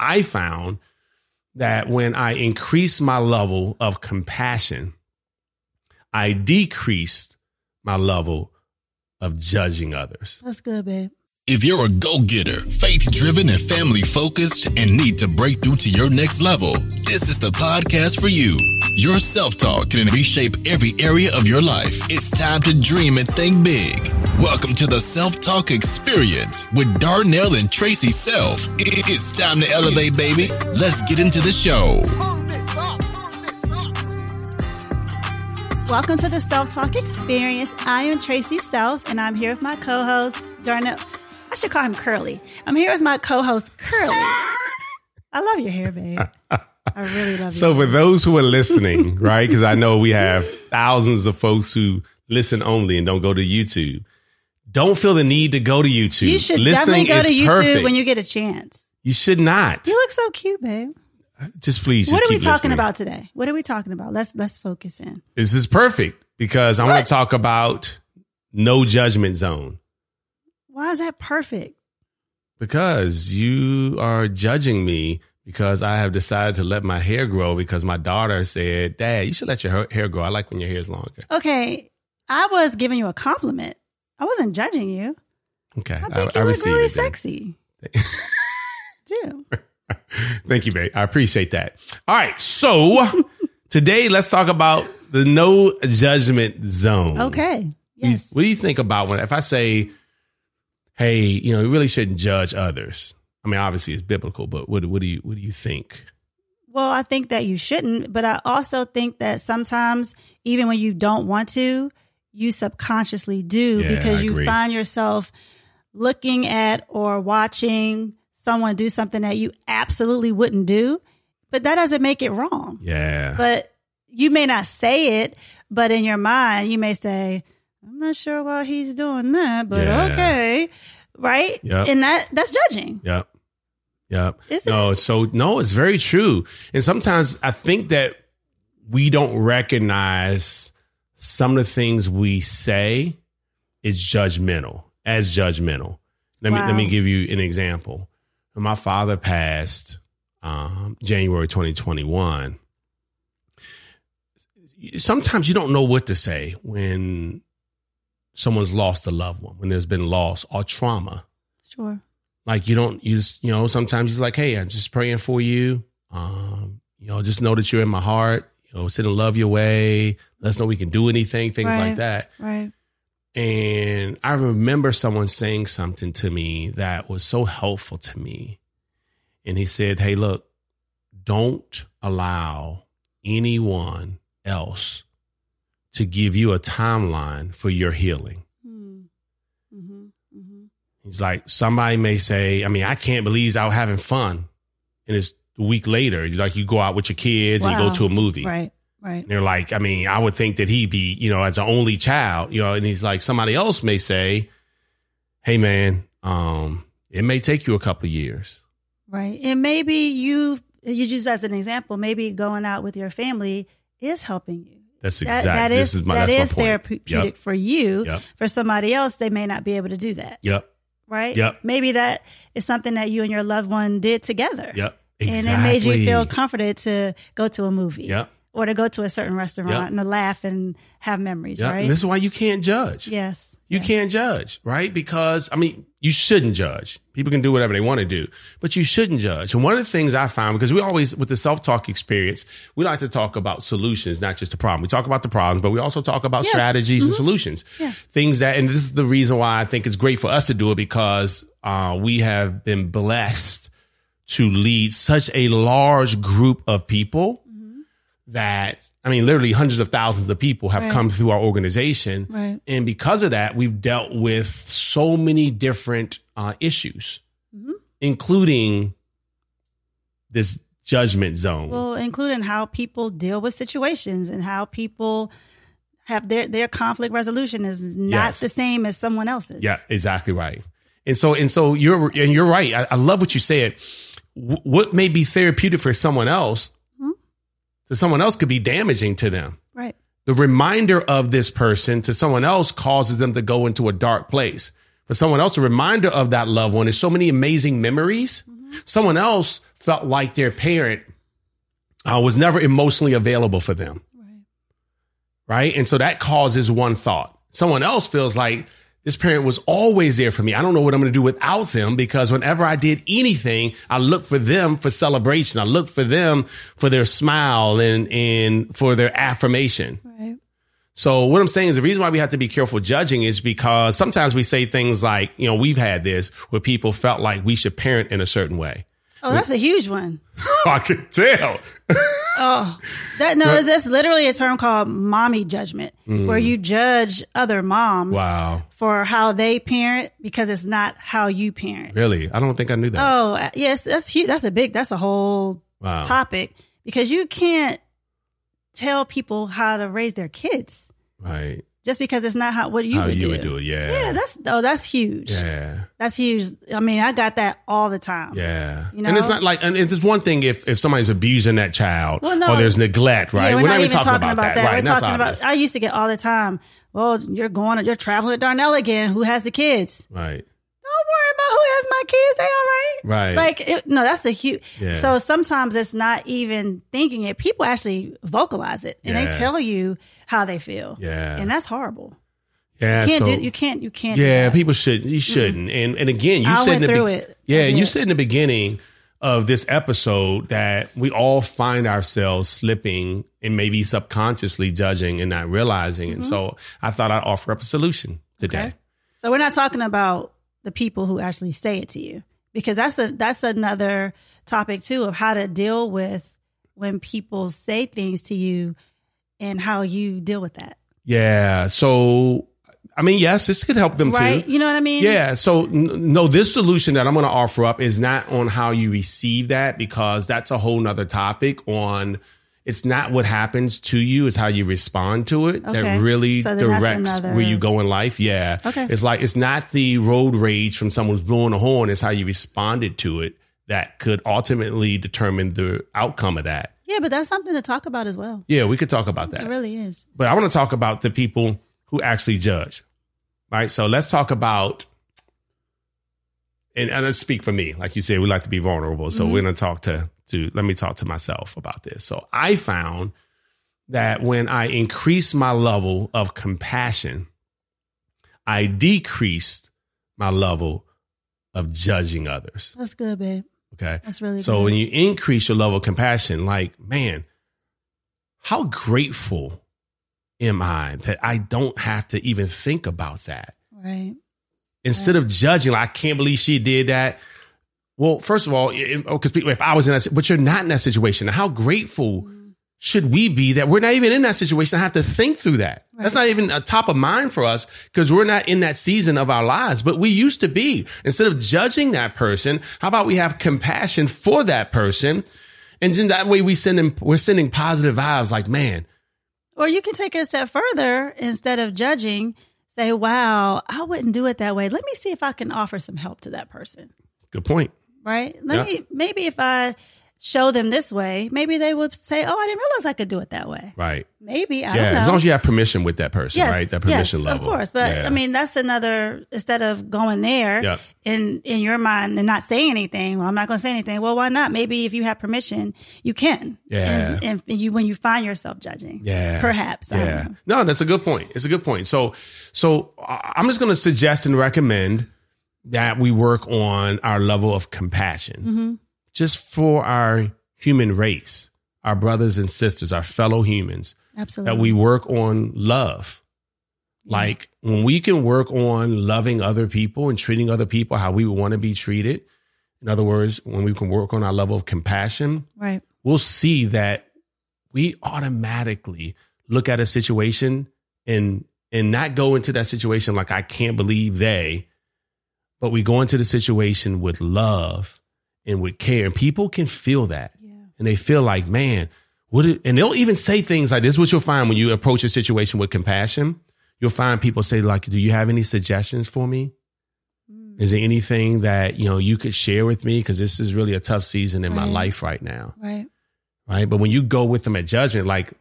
I found that when I increased my level of compassion, I decreased my level of judging others. That's good, babe. If you're a go getter, faith driven, and family focused, and need to break through to your next level, this is the podcast for you. Your self talk can reshape every area of your life. It's time to dream and think big. Welcome to the Self Talk Experience with Darnell and Traci Self. It's time to elevate, baby. Let's get into the show. Welcome to the Self Talk Experience. I am Traci Self, and I'm here with my co host, Darnell. I should call him Curly. I'm here with my co host, Curly. I love your hair, babe. I really love So, your for those who are listening, right, because I know we have thousands of folks who listen only and don't go to YouTube, don't feel the need to go to YouTube. You should Listening definitely go to YouTube perfect. when you get a chance. You should not. You look so cute, babe. Just please. Just what are we talking listening. about today? What are we talking about? Let's let's focus in. This is perfect because I want to talk about no judgment zone. Why is that perfect? Because you are judging me because I have decided to let my hair grow because my daughter said, Dad, you should let your hair- grow. I like when your hair is longer. Okay, I was giving you a compliment. I wasn't judging you. Okay. I think you look really it sexy. Do. Thank you, babe. I appreciate that. All right. So today, let's talk about the no judgment zone. Okay. What do you- Yes. What do you think about when, if I say, hey, you know, you really shouldn't judge others? I mean, obviously it's biblical, but what, what do you, what do you think? Well, I think that you shouldn't, but I also think that sometimes, even when you don't want to, you subconsciously do Yeah, because I you agree. find yourself looking at or watching someone do something that you absolutely wouldn't do, but that doesn't make it wrong. Yeah. But you may not say it, but in your mind, you may say, I'm not sure why he's doing that, but Yeah. okay. Right? Yep. And that that's judging. Yep. Yep. Is no, so no, it's very true. And sometimes I think that we don't recognize some of the things we say is judgmental, as judgmental. Let me let me give you an example. When my father passed um, January 2021. Sometimes you don't know what to say when someone's lost a loved one, when there's been loss or trauma. Sure. Like you don't, you just, you know, sometimes he's like, hey, I'm just praying for you. Um, you know, just know that you're in my heart. You know, sit and love your way. Let us know we can do anything, things Right. like that. Right. And I remember someone saying something to me that was so helpful to me. And he said, Hey, look, don't allow anyone else to give you a timeline for your healing. Hmm. Mm-hmm. Mm-hmm. He's like, somebody may say, I mean, I can't believe he's out having fun. And it's a week later, like you go out with your kids and you go to a movie. Right. Right. And they're like, I mean, I would think that he'd be, you know, as an only child, you know, and he's like, somebody else may say, Hey man, um, it may take you a couple of years. Right. And maybe you you use as an example, maybe going out with your family is helping you. That's exactly, that this is is my, that is therapeutic Yep. for you. Yep. For somebody else, they may not be able to do that. Yep. Right. Yep. Maybe that is something that you and your loved one did together. Yep. Exactly. And it made you feel comforted to go to a movie. Yep. Or to go to a certain restaurant Yep. and to laugh and have memories, Yeah. right? And this is why you can't judge. yes. You can't judge, right? Because I mean, you shouldn't judge. People can do whatever they want to do, but you shouldn't judge. And one of the things I found, because we always, with the self talk experience, we like to talk about solutions, not just the problem. We talk about the problems, but we also talk about Yes. strategies and solutions. Yeah. Things that, and this is the reason why I think it's great for us to do it because uh, we have been blessed to lead such a large group of people that I mean, literally hundreds of thousands of people have Right. come through our organization, Right. and because of that, we've dealt with so many different uh, issues, Mm-hmm. including this judgment zone. Well, including how people deal with situations and how people have their their conflict resolution is not Yes. the same as someone else's. yeah, exactly right. And so, and so you're, and you're right. I, I love what you said. W- what may be therapeutic for someone else. To someone else, could be damaging to them. Right. the reminder of this person to someone else causes them to go into a dark place. For someone else, a reminder of that loved one is so many amazing memories. Someone else felt like their parent uh, was never emotionally available for them. Right. Right. And so that causes one thought. Someone else feels like this parent was always there for me. I don't know what I'm going to do without them because whenever I did anything, I looked for them for celebration. I looked for them for their smile and, and for their affirmation. Right. So what I'm saying is the reason why we have to be careful judging is because sometimes we say things like, you know, we've had this where people felt like we should parent in a certain way. Oh, that's a huge one. I can tell. Oh. That no, that's literally a term called mommy judgment, where you judge other moms Mm. Wow. for how they parent because it's not how you parent. Really? I don't think I knew that. Oh, uh, yes, that's huge. That's a big. That's a whole Wow. topic because you can't tell people how to raise their kids Right. Just because it's not how what you How would you do. would do it. Yeah. Yeah, that's oh, that's huge. yeah. That's huge. I mean, I got that all the time. Yeah. You know? And it's not like, and it's one thing if, if somebody's abusing that child Well, no. or there's neglect, right? Yeah, we're, we're, not, even talking, about, that. Right. We're that's talking obvious. about. I used to get all the time. Well, you're going. You're traveling with Darnell again. Who has the kids? right. Worry about who has my kids. They all right. Right. Like it, no, that's a huge. Yeah. So sometimes it's not even thinking it. People actually vocalize it and Yeah. they tell you how they feel. Yeah. and that's horrible. Yeah. You can't so, do. You can't. You can't. Yeah, people should. You shouldn't. And and again, you I said in the be-. Yeah, and you said in the beginning of this episode that we all find ourselves slipping and maybe subconsciously judging and not realizing. And so I thought I'd offer up a solution today. Mm-hmm. Okay. So we're not talking about the people who actually say it to you because that's a that's another topic too of how to deal with when people say things to you and how you deal with that. Yeah. So I mean, yes, this could help them Right? too. You know what I mean? Yeah. So n- no, this solution that I'm going to offer up is not on how you receive that because that's a whole nother topic on it's not what happens to you, it's how you respond to it Okay. that really So directs another- where you go in life. Yeah. Okay. It's like it's not the road rage from someone who's blowing a horn, it's how you responded to it that could ultimately determine the outcome of that. Yeah, but that's something to talk about as well. Yeah, we could talk about that. It really is. But I want to talk about the people who actually judge. Right. So let's talk about, and, and let's speak for me. Like you said, we like to be vulnerable. So mm-hmm. we're going to talk to, to, let me talk to myself about this. So I found that when I increased my level of compassion, I decreased my level of judging others. That's good, babe. Okay. That's really So good. when you increase your level of compassion, like, man, how grateful am I that I don't have to even think about that? right. Instead of judging, like, I can't believe she did that. Well, first of all, because oh, if I was in that, but you're not in that situation, how grateful should we be that we're not even in that situation? I have to think through that. That's not even a top of mind for us because we're not in that season of our lives, but we used to be. Instead of judging that person, how about we have compassion for that person? And then that way we send them, we're sending positive vibes like, man, Or you can take it a step further instead of judging, say, wow, I wouldn't do it that way. Let me see if I can offer some help to that person. good point. Right? Let Yeah. me maybe if I show them this way, maybe they would say, "Oh, I didn't realize I could do it that way." Right. Maybe I yeah. don't know. As long as you have permission with that person, yes, right? That permission yes, level. of course. But Yeah. I mean, that's another. Instead of going there Yeah. in in your mind and not saying anything, well, I'm not going to say anything. Well, why not? Maybe if you have permission, you can. Yeah. And, and, and you when you find yourself judging, Yeah. perhaps. Yeah. No, that's a good point. It's a good point. So, so I'm just going to suggest and recommend that we work on our level of compassion, Mm-hmm. Just for our human race, our brothers and sisters, our fellow humans. Absolutely. That we work on love. Like when we can work on loving other people and treating other people how we would want to be treated. In other words, when we can work on our level of compassion, right. we'll see that we automatically look at a situation and and not go into that situation like I can't believe they, but we go into the situation with love and with care. And people can feel that. And they feel like, man, what it, and they'll even say things like this, is what you'll find when you approach a situation with compassion. You'll find people say, like, do you have any suggestions for me? Mm. Is there anything that, you know, you could share with me? Because this is really a tough season in my life right now Right. right? But when you go with them at judgment, like,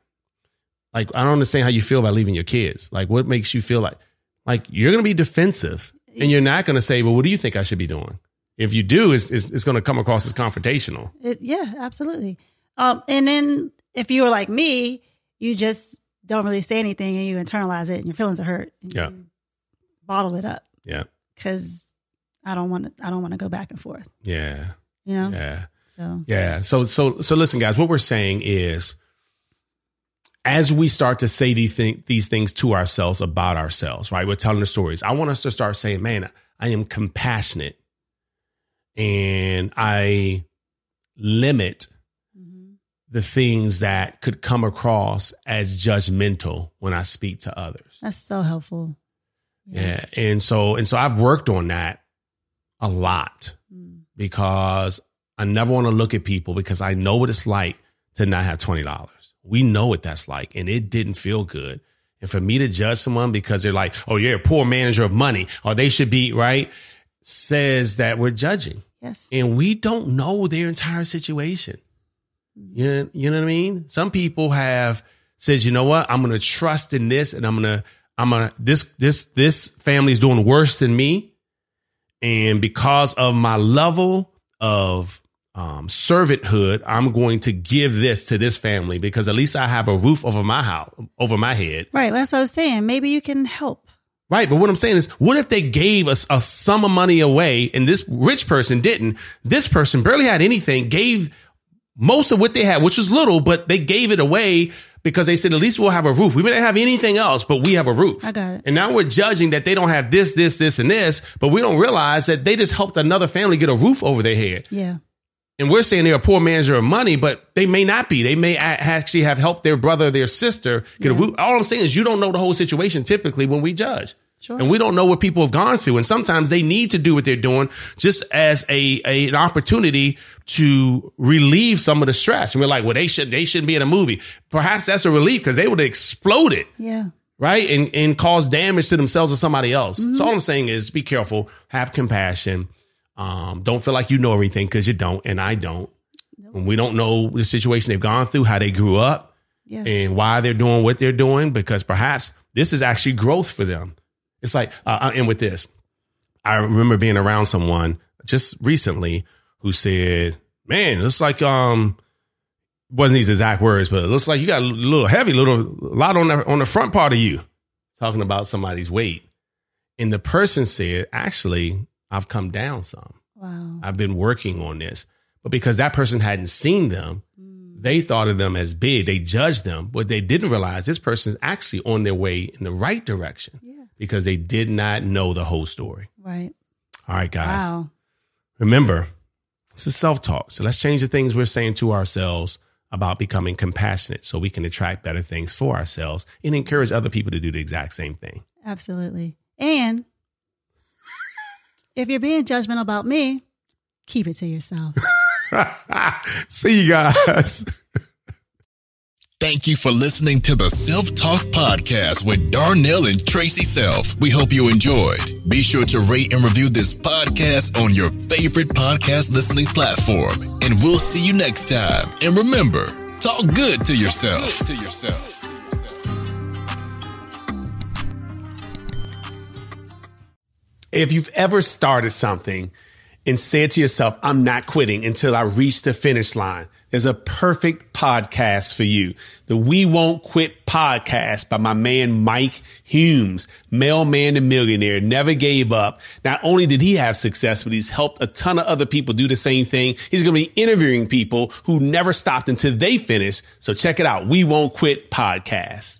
like I don't understand how you feel about leaving your kids. Like, what makes you feel like, like you're going to be defensive, and you're not going to say, "Well, what do you think I should be doing?" If you do, it's it's, it's going to come across as confrontational. It, yeah, absolutely. Um, and then if you were like me, you just don't really say anything and you internalize it and your feelings are hurt. Yeah. Bottle it up Yeah, because I don't want to. I don't want to go back and forth. yeah, You know. yeah, So yeah. So so so listen, guys. What we're saying is, as we start to say these thing, these things to ourselves about ourselves, right? We're telling the stories. I want us to start saying, "Man, I am compassionate." And I limit mm-hmm. the things that could come across as judgmental when I speak to others. that's so helpful. Yeah. And so and so I've worked on that a lot mm. because I never want to look at people because I know what it's like to not have $20. We know what that's like and it didn't feel good. And for me to judge someone because they're like, "Oh, you're a poor manager of money," or they should be, right? Says that we're judging Yes. and we don't know their entire situation. You know, you know what I mean? Some people have said, you know what, I'm gonna trust in this and I'm gonna, I'm gonna this this this family is doing worse than me. And because of my level of um, servanthood, I'm going to give this to this family because at least I have a roof over my house, over my head. Right. That's what I was saying. Maybe you can help. Right. But what I'm saying is, what if they gave us a sum of money away and this rich person didn't? This person barely had anything, gave most of what they had, which was little, but they gave it away because they said, at least we'll have a roof. We may not have anything else, but we have a roof. I got it. And now we're judging that they don't have this, this, this, and this, but we don't realize that they just helped another family get a roof over their head. Yeah. And we're saying they're a poor manager of money, but they may not be. They may actually have helped their brother, or their sister a roof. All I'm saying is you don't know the whole situation typically when we judge. Sure. And we don't know what people have gone through. And sometimes they need to do what they're doing just as a, a an opportunity to relieve some of the stress. And we're like, well, they should they shouldn't be in a movie. Perhaps that's a relief because they would have exploded Yeah. right? And and cause damage to themselves or somebody else. So mm-hmm. all I'm saying is be careful, have compassion. Um, don't feel like you know everything because you don't, and I don't. And we don't know the situation they've gone through, how they grew up, Yeah. and why they're doing what they're doing. Because perhaps this is actually growth for them. It's like, uh, I'll end with this. I remember being around someone just recently who said, "Man, it looks like um." Wasn't these exact words, but it looks like you got a little heavy, little a lot on the on the front part of you. Talking about somebody's weight, and the person said, "Actually, I've come down some. Wow. I've been working on this." But because that person hadn't seen them, mm. they thought of them as big. They judged them, but they didn't realize this person's actually on their way in the right direction Yeah. because they did not know the whole story. Right. All right, guys. Wow. Remember, this is self talk. So let's change the things we're saying to ourselves about becoming compassionate so we can attract better things for ourselves and encourage other people to do the exact same thing. Absolutely. And if you're being judgmental about me, keep it to yourself. See you guys. Thank you for listening to the Self Talk Podcast with Darnell and Traci Self. We hope you enjoyed. Be sure to rate and review this podcast on your favorite podcast listening platform. And we'll see you next time. And remember, talk good to yourself. To yourself. If you've ever started something and said to yourself, I'm not quitting until I reach the finish line, there's a perfect podcast for you. The We Won't Quit podcast by my man Mike Humes, mailman and millionaire, never gave up. Not only did he have success, but he's helped a ton of other people do the same thing. He's going to be interviewing people who never stopped until they finish. So check it out. We Won't Quit podcast.